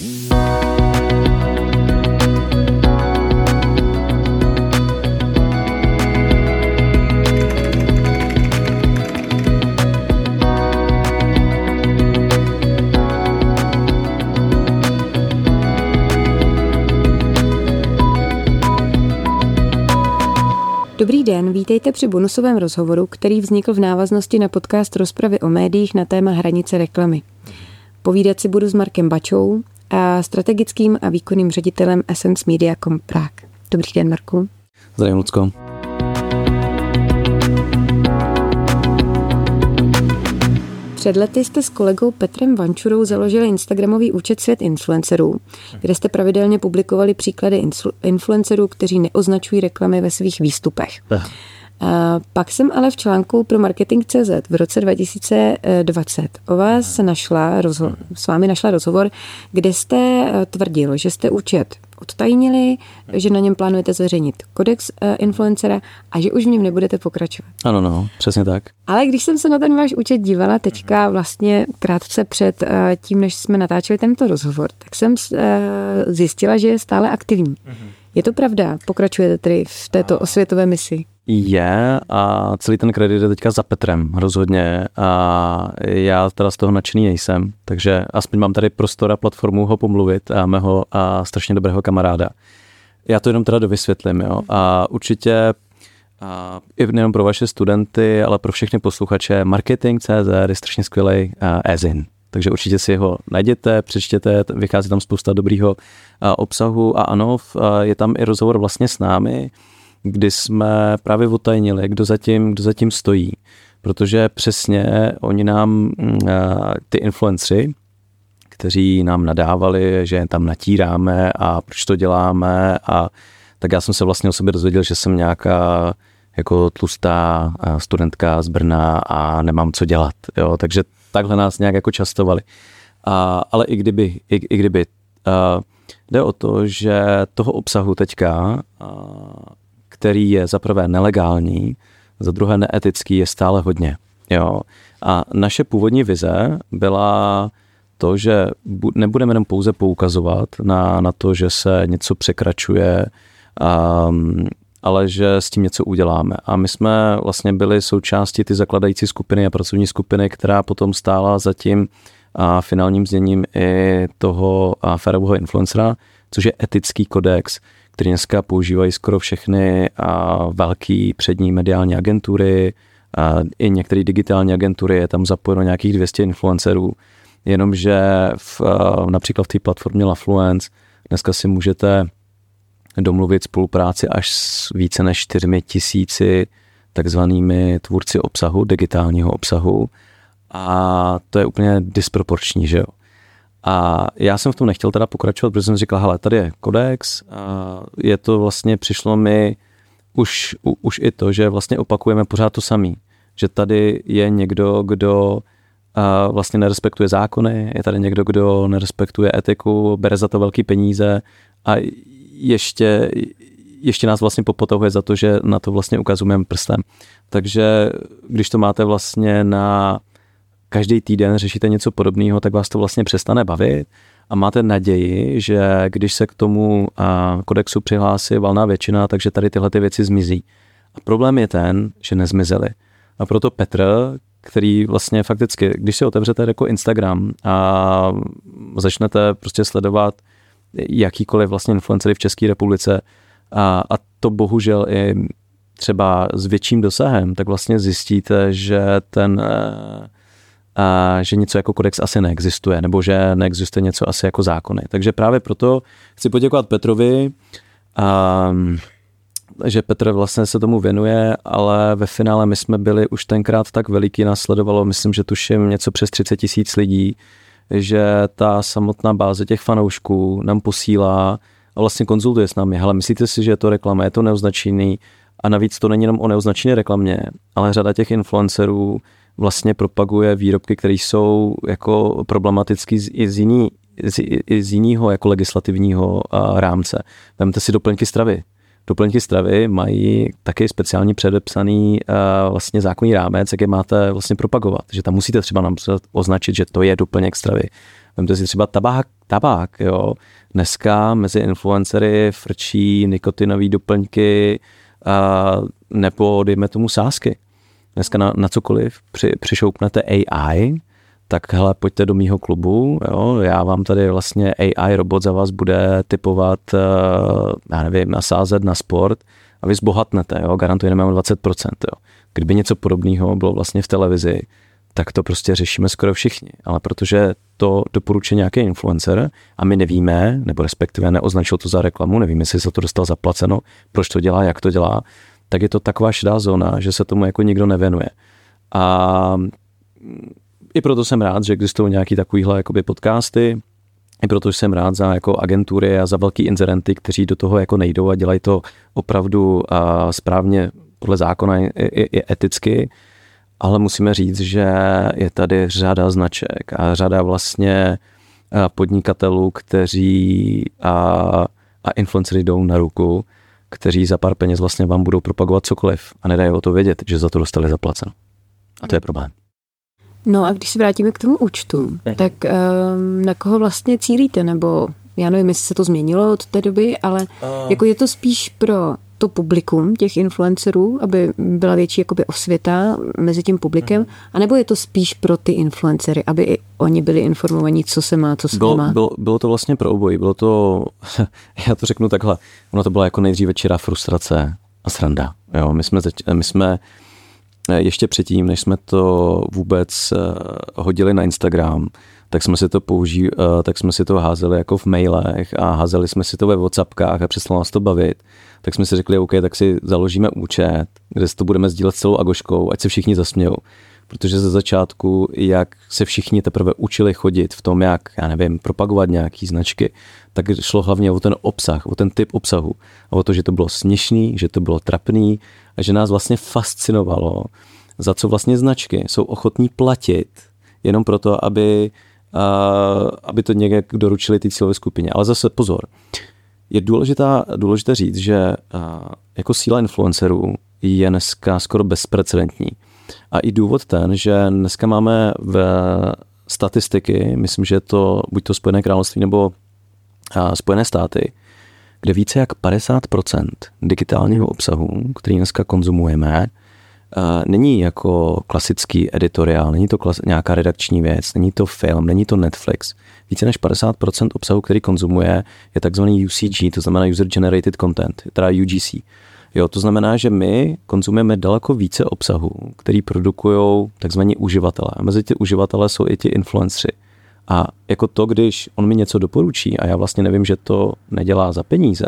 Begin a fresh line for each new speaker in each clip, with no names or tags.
Dobrý den, vítejte při bonusovém rozhovoru, který vznikl v návaznosti na podcast rozpravy o médiích na téma hranice reklamy. Povídat si budu s Markem Bačou strategickým a výkonným ředitelem Essence Media Prague. Dobrý den, Marku.
Zdravím, Lucko.
Před lety jste s kolegou Petrem Vančurou založili Instagramový účet Svět influencerů, kde jste pravidelně publikovali příklady influencerů, kteří neoznačují reklamy ve svých výstupech. A pak jsem ale v článku pro Marketing.cz v roce 2020 o vás našla, rozho- s vámi našla rozhovor, kde jste eh, tvrdil, že jste účet odtajnili, že na něm plánujete zveřejnit kodex uh, influencera a že už v něm nebudete pokračovat.
Ano, no, přesně tak.
Ale když jsem se na ten váš účet dívala teďka vlastně krátce před uh, tím, než jsme natáčeli tento rozhovor, tak jsem zjistila, že je stále aktivní. Mm-hmm. Je to pravda? Pokračujete tedy v této osvětové misi?
Je a celý ten kredit je teďka za Petrem rozhodně a já teda z toho nadšený nejsem, takže aspoň mám tady prostor a platformu ho pomluvit a mého a strašně dobrého kamaráda. Já to jenom teda dovysvětlím, jo. A určitě a i nejen pro vaše studenty, ale pro všechny posluchače, marketing.cz je strašně skvělý ezin. Takže určitě si ho najděte, přečtěte, vychází tam spousta dobrýho obsahu a ano, je tam i rozhovor vlastně s námi, kdy jsme právě utajnili, kdo zatím, kdo zatím stojí. Protože přesně oni nám, mm, ty influenceri, kteří nám nadávali, že tam natíráme a proč to děláme a tak já jsem se vlastně o sobě dozvěděl, že jsem nějaká jako tlustá studentka z Brna a nemám co dělat. Jo? Takže takhle nás nějak jako častovali. A, ale i kdyby, i, i kdyby a, jde o to, že toho obsahu teďka, a, který je za prvé nelegální, za druhé neetický, je stále hodně. Jo. A naše původní vize byla to, že nebudeme jenom pouze poukazovat na, na to, že se něco překračuje, um, ale že s tím něco uděláme. A my jsme vlastně byli součástí ty zakladající skupiny a pracovní skupiny, která potom stála za tím a finálním zněním i toho férového influencera, což je etický kodex, který dneska používají skoro všechny a velký přední mediální agentury, a i některé digitální agentury, je tam zapojeno nějakých 200 influencerů, jenomže v, například v té platformě Lafluence dneska si můžete domluvit spolupráci až s více než čtyřmi tisíci takzvanými tvůrci obsahu, digitálního obsahu a to je úplně disproporční, že jo. A já jsem v tom nechtěl teda pokračovat, protože jsem říkal, hele, tady je kodex, a je to vlastně, přišlo mi už, u, už i to, že vlastně opakujeme pořád to samý, že tady je někdo, kdo a vlastně nerespektuje zákony, je tady někdo, kdo nerespektuje etiku, bere za to velký peníze a ještě, ještě nás vlastně popotahuje za to, že na to vlastně ukazujeme prstem. Takže když to máte vlastně na každý týden řešíte něco podobného, tak vás to vlastně přestane bavit a máte naději, že když se k tomu kodexu přihlásí valná většina, takže tady tyhle ty věci zmizí. A problém je ten, že nezmizely. A proto Petr, který vlastně fakticky, když si otevřete jako Instagram a začnete prostě sledovat jakýkoliv vlastně influencery v České republice a, a to bohužel i třeba s větším dosahem, tak vlastně zjistíte, že ten eh, a že něco jako kodex asi neexistuje, nebo že neexistuje něco asi jako zákony. Takže právě proto chci poděkovat Petrovi, a, že Petr vlastně se tomu věnuje, ale ve finále my jsme byli už tenkrát tak veliký, následovalo, myslím, že tuším něco přes 30 tisíc lidí, že ta samotná báze těch fanoušků nám posílá a vlastně konzultuje s námi. Hele, myslíte si, že je to reklama, je to neoznačený a navíc to není jenom o neoznačené reklamě, ale řada těch influencerů vlastně propaguje výrobky, které jsou jako problematický i z, jiný, z, z jiného jako legislativního rámce. Vemte si doplňky stravy. Doplňky stravy mají taky speciálně předepsaný vlastně zákonný rámec, jak je máte vlastně propagovat. Že tam musíte třeba nám označit, že to je doplněk stravy. Vemte si třeba tabák, tabák, jo. Dneska mezi influencery frčí nikotinové doplňky a nebo dejme tomu sásky. Dneska na, na cokoliv při, přišoupnete AI, tak hele, pojďte do mýho klubu, jo, já vám tady vlastně AI robot za vás bude typovat, eh, já nevím, nasázet na sport a vy zbohatnete, jo, garantujeme 20%, jo. Kdyby něco podobného bylo vlastně v televizi, tak to prostě řešíme skoro všichni. Ale protože to doporučuje nějaký influencer a my nevíme, nebo respektive neoznačil to za reklamu, nevíme, jestli se to dostal zaplaceno, proč to dělá, jak to dělá, tak je to taková šedá zóna, že se tomu jako nikdo nevěnuje. A i proto jsem rád, že existují nějaký takovýhle jakoby podcasty, i proto jsem rád za jako agentury a za velký inzerenty, kteří do toho jako nejdou a dělají to opravdu a správně podle zákona i, i, i eticky, ale musíme říct, že je tady řada značek a řada vlastně podnikatelů, kteří a, a influencery jdou na ruku, kteří za pár peněz vlastně vám budou propagovat cokoliv a nedají o to vědět, že za to dostali zaplaceno. A to je problém.
No a když se vrátíme k tomu účtu, tak um, na koho vlastně cílíte? Nebo já nevím, jestli se to změnilo od té doby, ale uh. jako je to spíš pro to publikum těch influencerů, aby byla větší jakoby osvěta mezi tím publikem, uh-huh. anebo je to spíš pro ty influencery, aby i oni byli informovaní, co se má, co se
bylo,
nemá?
Bylo, bylo to vlastně pro obojí. Bylo to, já to řeknu takhle, ono to byla jako nejdříve čirá frustrace a sranda. Jo, my jsme, my jsme Eh, ještě předtím, než jsme to vůbec eh, hodili na Instagram, tak jsme si to použí, eh, tak jsme si to házeli jako v mailech a házeli jsme si to ve Whatsappkách a přestalo nás to bavit. Tak jsme si řekli, OK, tak si založíme účet, kde si to budeme sdílet celou Agoškou, ať se všichni zasmějou. Protože ze začátku, jak se všichni teprve učili chodit v tom, jak, já nevím, propagovat nějaký značky, tak šlo hlavně o ten obsah, o ten typ obsahu. A o to, že to bylo směšný, že to bylo trapný a že nás vlastně fascinovalo, za co vlastně značky jsou ochotní platit, jenom proto, aby, aby to někde doručili ty cílové skupině. Ale zase pozor, je důležitá, důležité říct, že jako síla influencerů je dneska skoro bezprecedentní. A i důvod ten, že dneska máme v statistiky, myslím, že je to buď to Spojené království nebo Spojené státy, kde více jak 50% digitálního obsahu, který dneska konzumujeme, není jako klasický editoriál, není to klas- nějaká redakční věc, není to film, není to Netflix. Více než 50% obsahu, který konzumuje, je takzvaný UCG, to znamená User Generated Content, teda UGC. Jo, to znamená, že my konzumujeme daleko více obsahu, který produkují takzvaní uživatelé. A mezi ty uživatelé jsou i ti influenceri. A jako to, když on mi něco doporučí a já vlastně nevím, že to nedělá za peníze,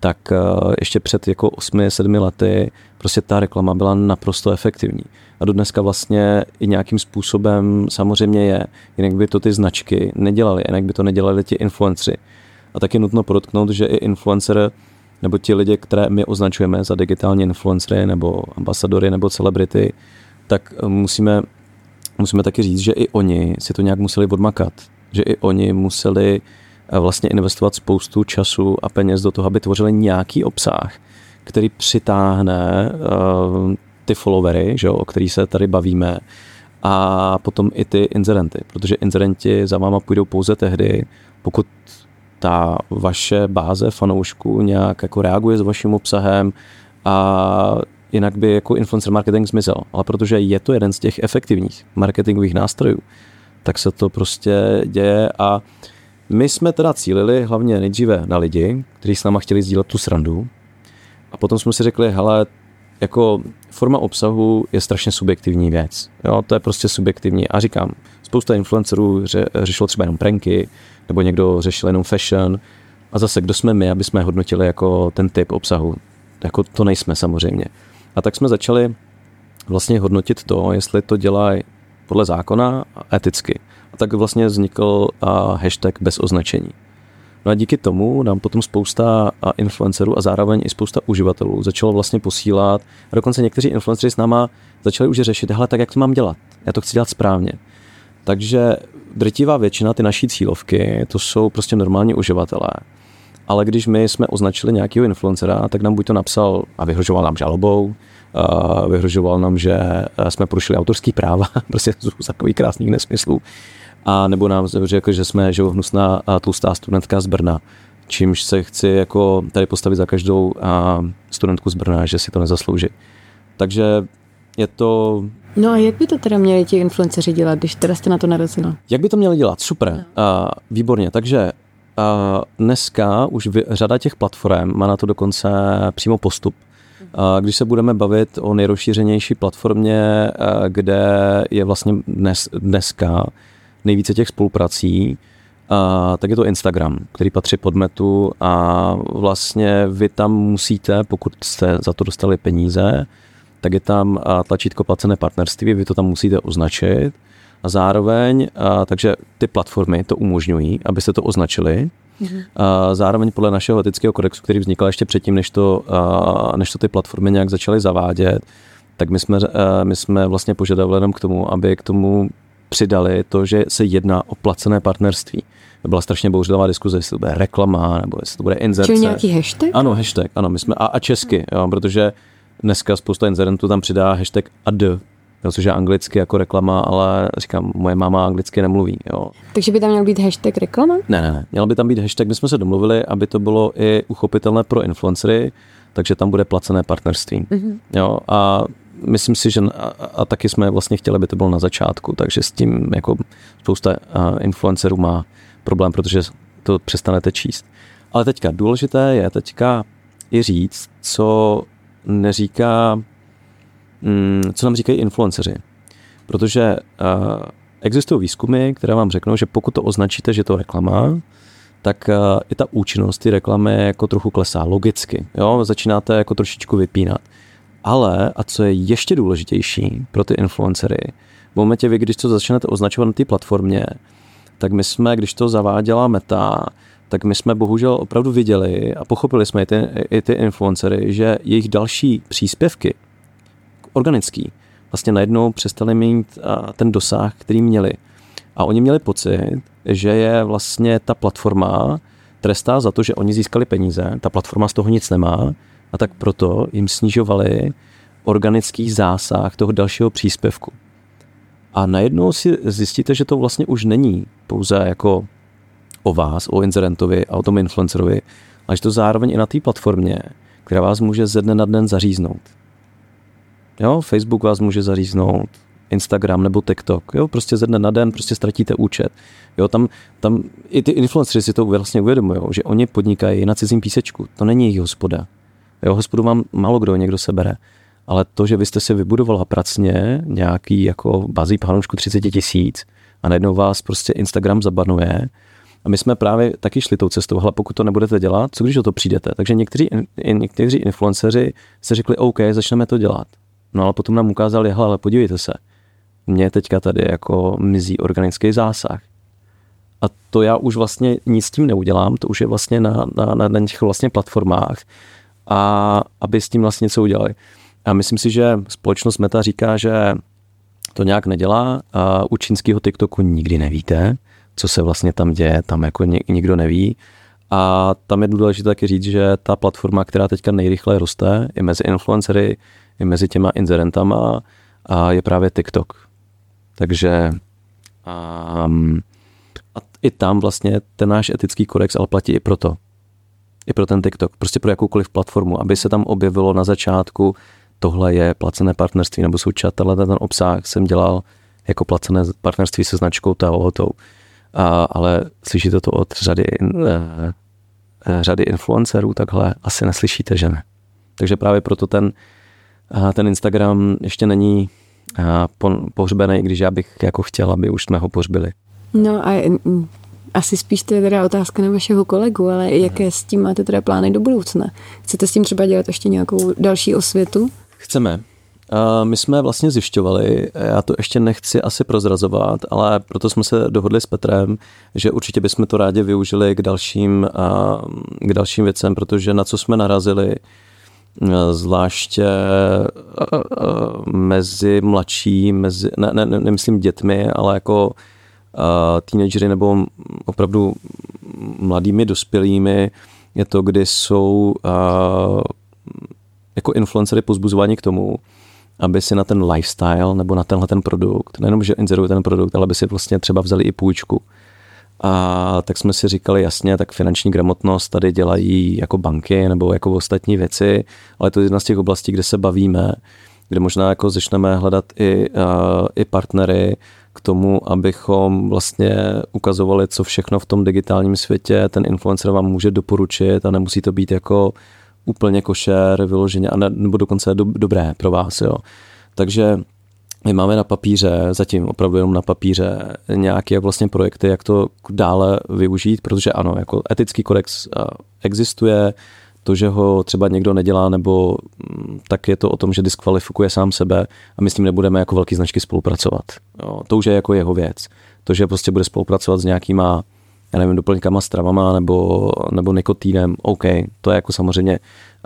tak eh, ještě před jako 8-7 lety prostě ta reklama byla naprosto efektivní. A do dneska vlastně i nějakým způsobem samozřejmě je, jinak by to ty značky nedělali, jinak by to nedělali ti influenceri. A taky nutno podotknout, že i influencer nebo ti lidi, které my označujeme za digitální influencery nebo ambasadory nebo celebrity, tak musíme musíme taky říct, že i oni si to nějak museli odmakat. Že i oni museli eh, vlastně investovat spoustu času a peněz do toho, aby tvořili nějaký obsah, který přitáhne uh, ty followery, že jo, o který se tady bavíme, a potom i ty inzerenty, protože inzerenti za váma půjdou pouze tehdy, pokud ta vaše báze fanoušků nějak jako reaguje s vaším obsahem a jinak by jako influencer marketing zmizel. Ale protože je to jeden z těch efektivních marketingových nástrojů, tak se to prostě děje a my jsme teda cílili hlavně nejdříve na lidi, kteří s náma chtěli sdílet tu srandu a potom jsme si řekli, hele, jako forma obsahu je strašně subjektivní věc. Jo, to je prostě subjektivní. A říkám, spousta influencerů ře, řešilo třeba jenom pranky, nebo někdo řešil jenom fashion. A zase, kdo jsme my, aby jsme hodnotili jako ten typ obsahu? Jako to nejsme samozřejmě. A tak jsme začali vlastně hodnotit to, jestli to dělají podle zákona a eticky. A tak vlastně vznikl hashtag bez označení. No a díky tomu nám potom spousta influencerů a zároveň i spousta uživatelů začalo vlastně posílat. A dokonce někteří influenceři s náma začali už řešit, hele, tak jak to mám dělat? Já to chci dělat správně. Takže drtivá většina ty naší cílovky, to jsou prostě normální uživatelé ale když my jsme označili nějakého influencera, tak nám buď to napsal a vyhrožoval nám žalobou, vyhrožoval nám, že jsme porušili autorský práva, prostě z takových krásných nesmyslů. a nebo nám řekl, že jsme že hnusná a tlustá studentka z Brna, čímž se chci jako tady postavit za každou studentku z Brna, že si to nezaslouží. Takže je to...
No a jak by to teda měli ti influenceři dělat, když teda jste na to narazila?
Jak by to měli dělat? Super, no. a, výborně. Takže a dneska už vy, řada těch platform má na to dokonce přímo postup. Když se budeme bavit o nejrozšířenější platformě, kde je vlastně dnes, dneska nejvíce těch spoluprací, a, tak je to Instagram, který patří pod metu a vlastně vy tam musíte, pokud jste za to dostali peníze, tak je tam tlačítko placené partnerství, vy to tam musíte označit a zároveň, a, takže ty platformy to umožňují, abyste to označili. Mm-hmm. A zároveň podle našeho etického kodexu, který vznikl ještě předtím, než to, a, než to ty platformy nějak začaly zavádět, tak my jsme, a, my jsme vlastně požadovali jenom k tomu, aby k tomu přidali to, že se jedná o placené partnerství. Byla strašně bouřlivá diskuze, jestli to bude reklama, nebo jestli to bude inzerce.
Čili nějaký hashtag?
Ano, hashtag, ano, my jsme a, a česky, jo, protože dneska spousta inzerentů tam přidá hashtag ad, jo, což je anglicky jako reklama, ale říkám, moje máma anglicky nemluví. Jo.
Takže by tam měl být hashtag reklama?
Ne, ne, ne. Měl by tam být hashtag, my jsme se domluvili, aby to bylo i uchopitelné pro influencery, takže tam bude placené partnerství. Mm-hmm. Jo, a myslím si, že a, a taky jsme vlastně chtěli, aby to bylo na začátku, takže s tím jako spousta influencerů má problém, protože to přestanete číst. Ale teďka důležité je teďka i říct, co neříká, co nám říkají influenceři. Protože uh, existují výzkumy, které vám řeknou, že pokud to označíte, že to reklama, tak uh, i ta účinnost ty reklamy jako trochu klesá, logicky. Jo? Začínáte jako trošičku vypínat. Ale, a co je ještě důležitější pro ty influencery, v momentě, vy, když to začnete označovat na té platformě, tak my jsme, když to zaváděla Meta, tak my jsme bohužel opravdu viděli a pochopili jsme i ty, i ty influencery, že jejich další příspěvky, organický, vlastně najednou přestali mít ten dosah, který měli. A oni měli pocit, že je vlastně ta platforma trestá za to, že oni získali peníze, ta platforma z toho nic nemá, a tak proto jim snižovali organický zásah toho dalšího příspěvku. A najednou si zjistíte, že to vlastně už není pouze jako o vás, o inzerentovi a o tom influencerovi, ale že to zároveň i na té platformě, která vás může ze dne na den zaříznout. Jo, Facebook vás může zaříznout, Instagram nebo TikTok, jo, prostě ze dne na den prostě ztratíte účet. Jo, tam, tam i ty influencery si to vlastně uvědomují, že oni podnikají na cizím písečku, to není jejich hospoda. Jo, hospodu vám málo kdo někdo sebere. Ale to, že vy jste si vybudovala pracně nějaký jako bazí panoušku 30 tisíc a najednou vás prostě Instagram zabanuje, a my jsme právě taky šli tou cestou, ale pokud to nebudete dělat, co když o to přijdete? Takže někteří, někteří influenceři se řekli, OK, začneme to dělat. No ale potom nám ukázali, hele, ale podívejte se, mě teďka tady jako mizí organický zásah. A to já už vlastně nic s tím neudělám, to už je vlastně na, na, na těch vlastně platformách, a aby s tím vlastně něco udělali. A myslím si, že společnost Meta říká, že to nějak nedělá. A u čínského TikToku nikdy nevíte, co se vlastně tam děje, tam jako nikdo neví. A tam je důležité taky říct, že ta platforma, která teďka nejrychleji roste, je mezi influencery, je mezi těma inzerentama a je právě TikTok. Takže um, a i tam vlastně ten náš etický kodex ale platí i proto. I pro ten TikTok, prostě pro jakoukoliv platformu, aby se tam objevilo na začátku, tohle je placené partnerství nebo součást, ten obsah jsem dělal jako placené partnerství se značkou Taohotou. A, ale slyšíte to od řady, eh, eh, řady influencerů takhle, asi neslyšíte, že ne. Takže právě proto ten, eh, ten Instagram ještě není pohřbený, když já bych jako chtěl, aby už jsme ho pohřbili.
No a asi spíš to je teda otázka na vašeho kolegu, ale jaké s tím máte teda plány do budoucna? Chcete s tím třeba dělat ještě nějakou další osvětu?
Chceme. My jsme vlastně zjišťovali, já to ještě nechci asi prozrazovat, ale proto jsme se dohodli s Petrem, že určitě bychom to rádi využili k dalším, k dalším věcem, protože na co jsme narazili, zvláště mezi mladší, mezi, ne, ne, nemyslím dětmi, ale jako teenagery nebo opravdu mladými dospělými, je to, kdy jsou jako influencery pozbuzování k tomu, aby si na ten lifestyle nebo na tenhle ten produkt, nejenom, že inzerují ten produkt, ale aby si vlastně třeba vzali i půjčku. A tak jsme si říkali, jasně, tak finanční gramotnost tady dělají jako banky nebo jako ostatní věci, ale to je jedna z těch oblastí, kde se bavíme, kde možná jako začneme hledat i, uh, i partnery k tomu, abychom vlastně ukazovali, co všechno v tom digitálním světě ten influencer vám může doporučit a nemusí to být jako úplně košer, vyloženě, a ne, nebo dokonce do, dobré pro vás. Jo. Takže my máme na papíře, zatím opravdu jenom na papíře, nějaké vlastně projekty, jak to dále využít, protože ano, jako etický kodex existuje, to, že ho třeba někdo nedělá, nebo mm, tak je to o tom, že diskvalifikuje sám sebe a my s tím nebudeme jako velký značky spolupracovat. Jo, to už je jako jeho věc. To, že prostě bude spolupracovat s nějakýma já nevím, doplňkama stravama nebo, nebo nikotínem, OK, to je jako samozřejmě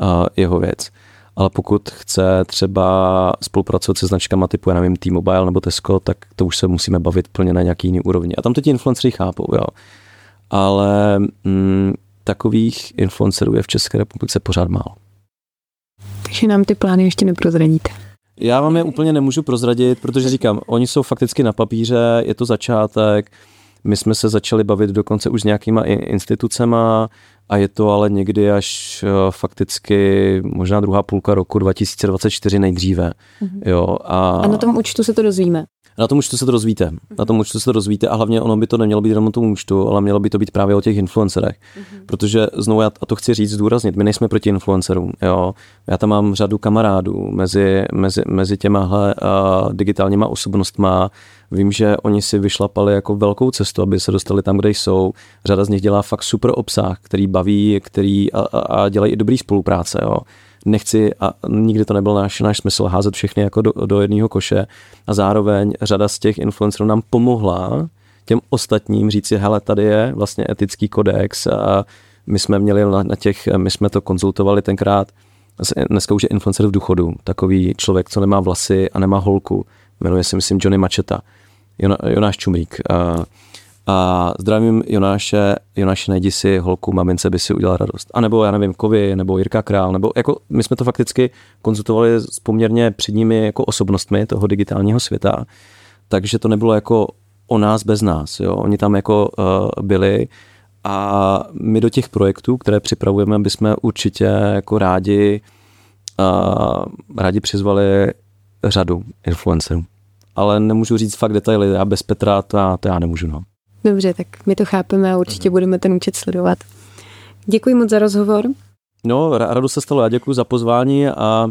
uh, jeho věc. Ale pokud chce třeba spolupracovat se značkama typu, já nevím, T-Mobile nebo Tesco, tak to už se musíme bavit plně na nějaký jiný úrovni. A tam to ti influencery chápou, jo. Ale mm, takových influencerů je v České republice pořád málo.
Takže nám ty plány ještě neprozradíte.
Já vám je úplně nemůžu prozradit, protože říkám, oni jsou fakticky na papíře, je to začátek, my jsme se začali bavit dokonce už s nějakýma institucema a je to ale někdy až uh, fakticky možná druhá půlka roku 2024 nejdříve. Mm-hmm. Jo,
a... a na tom účtu se to dozvíme.
Na tom účtu se to rozvíte. Na tom účtu se to rozvíte a hlavně ono by to nemělo být jenom o tom účtu, ale mělo by to být právě o těch influencerech. Mm-hmm. Protože znovu já a to chci říct, zdůraznit, my nejsme proti influencerům. Jo. Já tam mám řadu kamarádů mezi, mezi, mezi těmahle uh, digitálníma osobnostma. Vím, že oni si vyšlapali jako velkou cestu, aby se dostali tam, kde jsou. Řada z nich dělá fakt super obsah, který baví, který a, a, a dělají i dobrý spolupráce. Jo nechci a nikdy to nebyl náš, náš smysl házet všechny jako do, do jedného koše. A zároveň řada z těch influencerů nám pomohla těm ostatním říci, hele, tady je vlastně etický kodex a my jsme měli na, na těch, my jsme to konzultovali tenkrát, dneska už je influencer v důchodu, takový člověk, co nemá vlasy a nemá holku, jmenuje se myslím Johnny Mačeta, Jonáš Čumrík. A zdravím Jonáše, Jonáše najdi si holku, mamince by si udělal radost. A nebo já nevím, Kovy, nebo Jirka Král, nebo jako my jsme to fakticky konzultovali s poměrně předními jako osobnostmi toho digitálního světa, takže to nebylo jako o nás bez nás, jo. Oni tam jako uh, byli a my do těch projektů, které připravujeme, bychom určitě jako rádi uh, rádi přizvali řadu influencerů. Ale nemůžu říct fakt detaily, já bez Petra to já, to já nemůžu. No.
Dobře, tak my to chápeme a určitě mhm. budeme ten účet sledovat. Děkuji moc za rozhovor.
No, rado se stalo, já děkuji za pozvání a,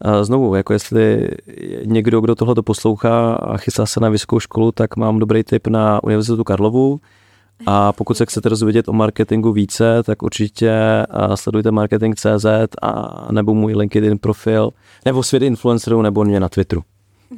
a znovu, jako jestli někdo, kdo tohle poslouchá a chystá se na vysokou školu, tak mám dobrý tip na Univerzitu Karlovu. A pokud se chcete rozvědět o marketingu více, tak určitě sledujte marketing.cz a nebo můj LinkedIn profil, nebo svět influencerů, nebo mě na Twitteru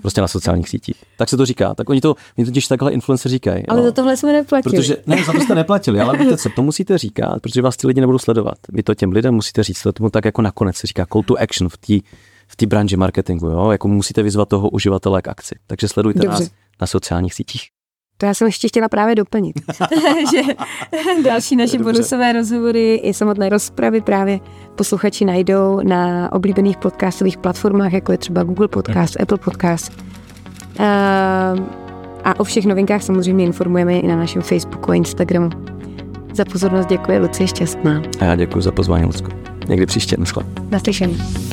prostě na sociálních sítích. Tak se to říká. Tak oni to, oni totiž takhle influencer říkají.
Ale no. za tohle jsme neplatili.
Protože, ne, za to jste neplatili, ale víte co, to musíte říkat, protože vás ty lidi nebudou sledovat. Vy to těm lidem musíte říct, to tomu tak jako nakonec se říká call to action v té v té branži marketingu, jo? jako musíte vyzvat toho uživatele k akci. Takže sledujte Dobře. nás na sociálních sítích.
To já jsem ještě chtěla právě doplnit, že další naše bonusové rozhovory i samotné rozpravy právě posluchači najdou na oblíbených podcastových platformách, jako je třeba Google Podcast, Apple Podcast. A o všech novinkách samozřejmě informujeme i na našem Facebooku a Instagramu. Za pozornost děkuji Lucie Šťastná.
A já děkuji za pozvání, Lucko. Někdy příště, naschle.
Naslyšený.